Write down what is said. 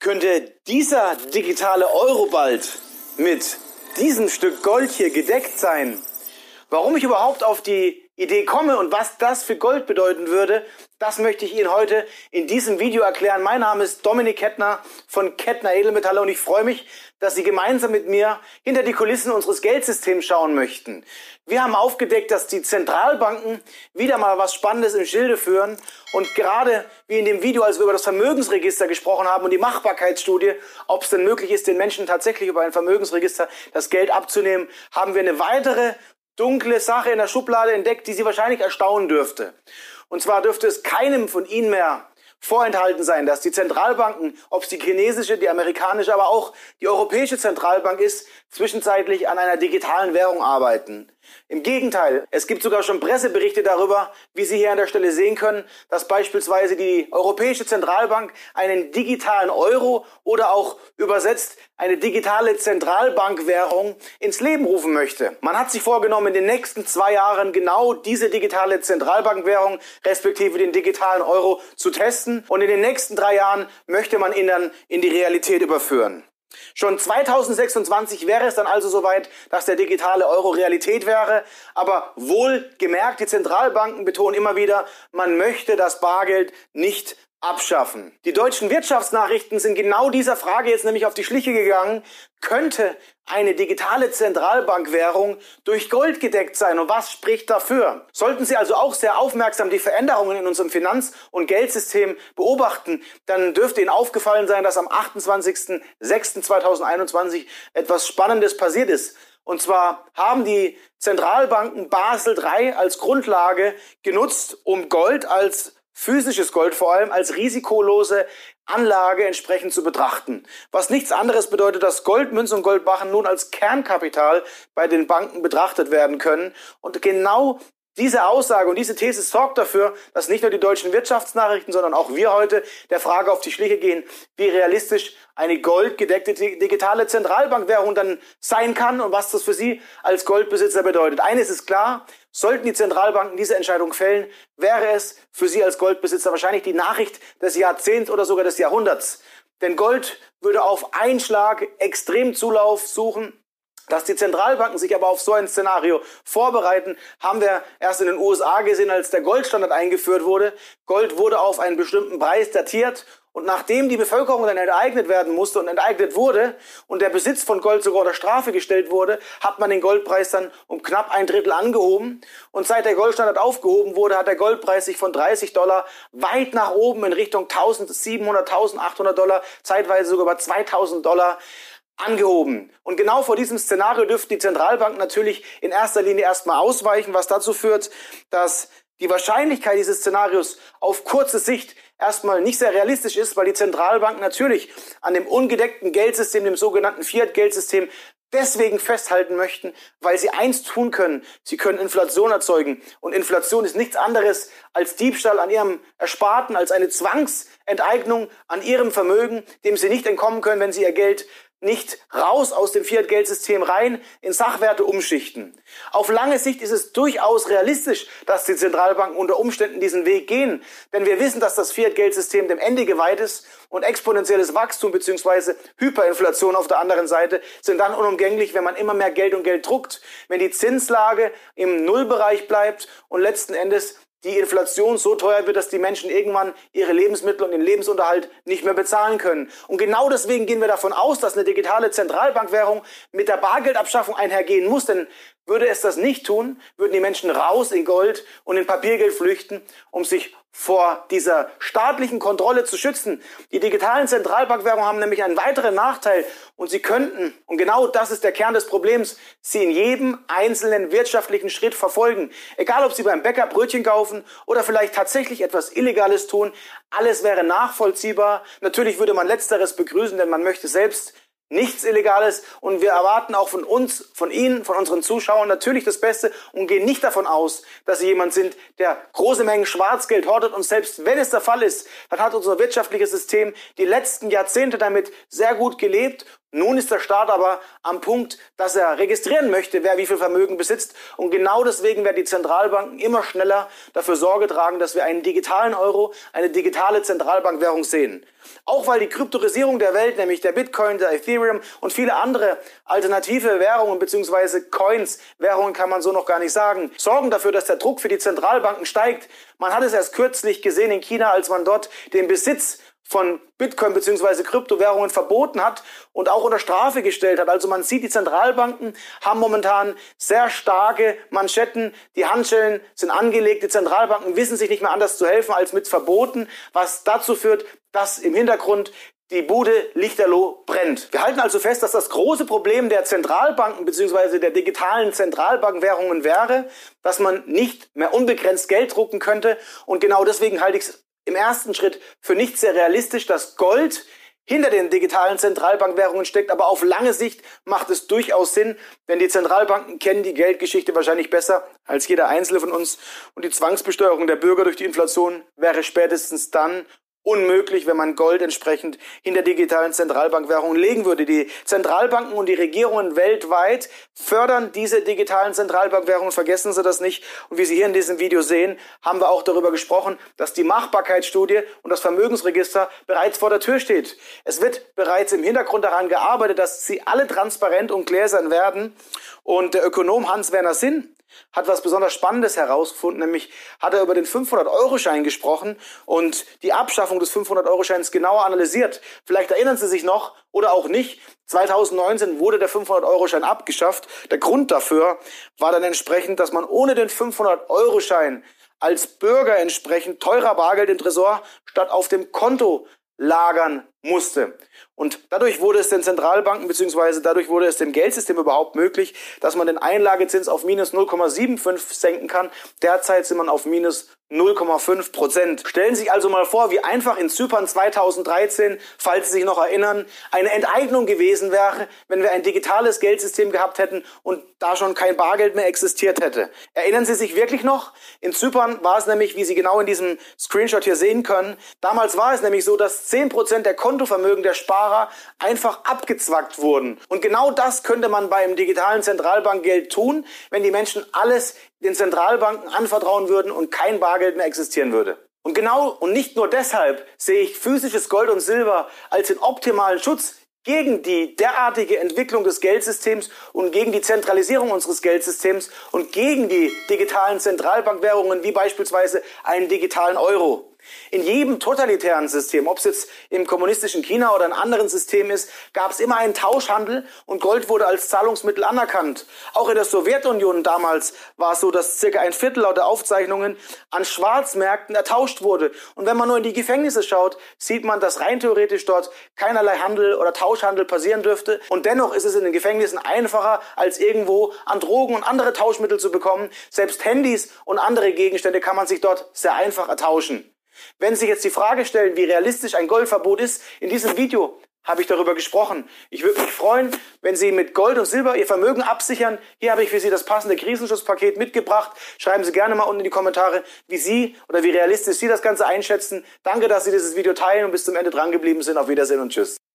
Könnte dieser digitale Euro bald mit diesem Stück Gold hier gedeckt sein? Warum ich überhaupt auf die Idee komme und was das für Gold bedeuten würde, das möchte ich Ihnen heute in diesem Video erklären. Mein Name ist Dominik Kettner von Kettner Edelmetalle und ich freue mich, dass Sie gemeinsam mit mir hinter die Kulissen unseres Geldsystems schauen möchten. Wir haben aufgedeckt, dass die Zentralbanken wieder mal was Spannendes im Schilde führen und gerade wie in dem Video, als wir über das Vermögensregister gesprochen haben und die Machbarkeitsstudie, ob es denn möglich ist, den Menschen tatsächlich über ein Vermögensregister das Geld abzunehmen, haben wir eine weitere dunkle Sache in der Schublade entdeckt, die Sie wahrscheinlich erstaunen dürfte. Und zwar dürfte es keinem von Ihnen mehr vorenthalten sein, dass die Zentralbanken, ob es die chinesische, die amerikanische, aber auch die europäische Zentralbank ist, zwischenzeitlich an einer digitalen Währung arbeiten. Im Gegenteil, es gibt sogar schon Presseberichte darüber, wie Sie hier an der Stelle sehen können, dass beispielsweise die Europäische Zentralbank einen digitalen Euro oder auch übersetzt eine digitale Zentralbankwährung ins Leben rufen möchte. Man hat sich vorgenommen, in den nächsten zwei Jahren genau diese digitale Zentralbankwährung respektive den digitalen Euro zu testen und in den nächsten drei Jahren möchte man ihn dann in die Realität überführen. Schon 2026 wäre es dann also soweit, dass der digitale Euro Realität wäre. Aber wohl gemerkt, die Zentralbanken betonen immer wieder, man möchte das Bargeld nicht abschaffen. Die deutschen Wirtschaftsnachrichten sind genau dieser Frage jetzt nämlich auf die Schliche gegangen. Könnte eine digitale Zentralbankwährung durch Gold gedeckt sein? Und was spricht dafür? Sollten Sie also auch sehr aufmerksam die Veränderungen in unserem Finanz- und Geldsystem beobachten, dann dürfte Ihnen aufgefallen sein, dass am 28.06.2021 etwas Spannendes passiert ist. Und zwar haben die Zentralbanken Basel III als Grundlage genutzt, um Gold als physisches Gold vor allem als risikolose Anlage entsprechend zu betrachten. Was nichts anderes bedeutet, dass Goldmünzen und Goldbarren nun als Kernkapital bei den Banken betrachtet werden können. Und genau diese Aussage und diese These sorgt dafür, dass nicht nur die deutschen Wirtschaftsnachrichten, sondern auch wir heute der Frage auf die Schliche gehen, wie realistisch eine goldgedeckte digitale Zentralbankwährung dann sein kann und was das für Sie als Goldbesitzer bedeutet. Eines ist klar, sollten die Zentralbanken diese Entscheidung fällen, wäre es für Sie als Goldbesitzer wahrscheinlich die Nachricht des Jahrzehnts oder sogar des Jahrhunderts. Denn Gold würde auf einen Schlag extrem Zulauf suchen dass die Zentralbanken sich aber auf so ein Szenario vorbereiten, haben wir erst in den USA gesehen, als der Goldstandard eingeführt wurde. Gold wurde auf einen bestimmten Preis datiert und nachdem die Bevölkerung dann enteignet werden musste und enteignet wurde und der Besitz von Gold sogar unter Strafe gestellt wurde, hat man den Goldpreis dann um knapp ein Drittel angehoben. Und seit der Goldstandard aufgehoben wurde, hat der Goldpreis sich von 30 Dollar weit nach oben in Richtung 1700, 1800 Dollar, zeitweise sogar über 2000 Dollar angehoben. Und genau vor diesem Szenario dürften die Zentralbanken natürlich in erster Linie erstmal ausweichen, was dazu führt, dass die Wahrscheinlichkeit dieses Szenarios auf kurze Sicht erstmal nicht sehr realistisch ist, weil die Zentralbanken natürlich an dem ungedeckten Geldsystem, dem sogenannten Fiat-Geldsystem, deswegen festhalten möchten, weil sie eins tun können. Sie können Inflation erzeugen. Und Inflation ist nichts anderes als Diebstahl an ihrem Ersparten, als eine Zwangsenteignung an ihrem Vermögen, dem sie nicht entkommen können, wenn sie ihr Geld nicht raus aus dem Fiat-Geldsystem rein in Sachwerte umschichten. Auf lange Sicht ist es durchaus realistisch, dass die Zentralbanken unter Umständen diesen Weg gehen, denn wir wissen, dass das Fiat-Geldsystem dem Ende geweiht ist und exponentielles Wachstum bzw. Hyperinflation auf der anderen Seite sind dann unumgänglich, wenn man immer mehr Geld und Geld druckt, wenn die Zinslage im Nullbereich bleibt und letzten Endes die Inflation so teuer wird, dass die Menschen irgendwann ihre Lebensmittel und den Lebensunterhalt nicht mehr bezahlen können. Und genau deswegen gehen wir davon aus, dass eine digitale Zentralbankwährung mit der Bargeldabschaffung einhergehen muss, denn würde es das nicht tun, würden die Menschen raus in Gold und in Papiergeld flüchten, um sich vor dieser staatlichen Kontrolle zu schützen. Die digitalen Zentralbankwährungen haben nämlich einen weiteren Nachteil und sie könnten, und genau das ist der Kern des Problems, sie in jedem einzelnen wirtschaftlichen Schritt verfolgen. Egal, ob sie beim Bäcker Brötchen kaufen oder vielleicht tatsächlich etwas Illegales tun, alles wäre nachvollziehbar. Natürlich würde man letzteres begrüßen, denn man möchte selbst nichts Illegales und wir erwarten auch von uns, von Ihnen, von unseren Zuschauern natürlich das Beste und gehen nicht davon aus, dass Sie jemand sind, der große Mengen Schwarzgeld hortet. Und selbst wenn es der Fall ist, dann hat unser wirtschaftliches System die letzten Jahrzehnte damit sehr gut gelebt Nun ist der Staat aber am Punkt, dass er registrieren möchte, wer wie viel Vermögen besitzt. Und genau deswegen werden die Zentralbanken immer schneller dafür Sorge tragen, dass wir einen digitalen Euro, eine digitale Zentralbankwährung sehen. Auch weil die Kryptorisierung der Welt, nämlich der Bitcoin, der Ethereum und viele andere alternative Währungen bzw. Coins, Währungen kann man so noch gar nicht sagen, sorgen dafür, dass der Druck für die Zentralbanken steigt. Man hat es erst kürzlich gesehen in China, als man dort den Besitz von Bitcoin bzw. Kryptowährungen verboten hat und auch unter Strafe gestellt hat. Also man sieht, die Zentralbanken haben momentan sehr starke Manschetten, die Handschellen sind angelegt, die Zentralbanken wissen sich nicht mehr anders zu helfen als mit Verboten, was dazu führt, dass im Hintergrund die Bude lichterloh brennt. Wir halten also fest, dass das große Problem der Zentralbanken bzw. der digitalen Zentralbankwährungen wäre, dass man nicht mehr unbegrenzt Geld drucken könnte. Und genau deswegen halte ich es im ersten Schritt für nicht sehr realistisch, dass Gold hinter den digitalen Zentralbankwährungen steckt, aber auf lange Sicht macht es durchaus Sinn, denn die Zentralbanken kennen die Geldgeschichte wahrscheinlich besser als jeder einzelne von uns und die Zwangsbesteuerung der Bürger durch die Inflation wäre spätestens dann unmöglich, wenn man Gold entsprechend in der digitalen Zentralbankwährung legen würde. Die Zentralbanken und die Regierungen weltweit fördern diese digitalen Zentralbankwährungen. Vergessen Sie das nicht. Und wie Sie hier in diesem Video sehen, haben wir auch darüber gesprochen, dass die Machbarkeitsstudie und das Vermögensregister bereits vor der Tür steht. Es wird bereits im Hintergrund daran gearbeitet, dass sie alle transparent und gläsern werden. Und der Ökonom Hans-Werner Sinn hat was besonders Spannendes herausgefunden, nämlich hat er über den 500-Euro-Schein gesprochen und die Abschaffung des 500-Euro-Scheins genauer analysiert. Vielleicht erinnern Sie sich noch oder auch nicht. 2019 wurde der 500-Euro-Schein abgeschafft. Der Grund dafür war dann entsprechend, dass man ohne den 500-Euro-Schein als Bürger entsprechend teurer Bargeld im Tresor statt auf dem Konto lagern musste. Und dadurch wurde es den Zentralbanken beziehungsweise dadurch wurde es dem Geldsystem überhaupt möglich, dass man den Einlagezins auf minus 0,75 senken kann. Derzeit sind man auf minus 0,5 Prozent. Stellen Sie sich also mal vor, wie einfach in Zypern 2013, falls Sie sich noch erinnern, eine Enteignung gewesen wäre, wenn wir ein digitales Geldsystem gehabt hätten und da schon kein Bargeld mehr existiert hätte. Erinnern Sie sich wirklich noch? In Zypern war es nämlich, wie Sie genau in diesem Screenshot hier sehen können, damals war es nämlich so, dass 10 Prozent der Kontovermögen der Sparer einfach abgezwackt wurden. Und genau das könnte man beim digitalen Zentralbankgeld tun, wenn die Menschen alles den Zentralbanken anvertrauen würden und kein Bargeld mehr existieren würde. Und genau und nicht nur deshalb sehe ich physisches Gold und Silber als den optimalen Schutz gegen die derartige Entwicklung des Geldsystems und gegen die Zentralisierung unseres Geldsystems und gegen die digitalen Zentralbankwährungen wie beispielsweise einen digitalen Euro. In jedem totalitären System, ob es jetzt im kommunistischen China oder in anderen Systemen ist, gab es immer einen Tauschhandel und Gold wurde als Zahlungsmittel anerkannt. Auch in der Sowjetunion damals war es so, dass circa ein Viertel laut der Aufzeichnungen an Schwarzmärkten ertauscht wurde. Und wenn man nur in die Gefängnisse schaut, sieht man, dass rein theoretisch dort keinerlei Handel oder Tauschhandel passieren dürfte. Und dennoch ist es in den Gefängnissen einfacher, als irgendwo an Drogen und andere Tauschmittel zu bekommen. Selbst Handys und andere Gegenstände kann man sich dort sehr einfach ertauschen. Wenn Sie jetzt die Frage stellen, wie realistisch ein Goldverbot ist, in diesem Video habe ich darüber gesprochen. Ich würde mich freuen, wenn Sie mit Gold und Silber Ihr Vermögen absichern. Hier habe ich für Sie das passende Krisenschutzpaket mitgebracht. Schreiben Sie gerne mal unten in die Kommentare, wie Sie oder wie realistisch Sie das Ganze einschätzen. Danke, dass Sie dieses Video teilen und bis zum Ende dran geblieben sind. Auf Wiedersehen und Tschüss.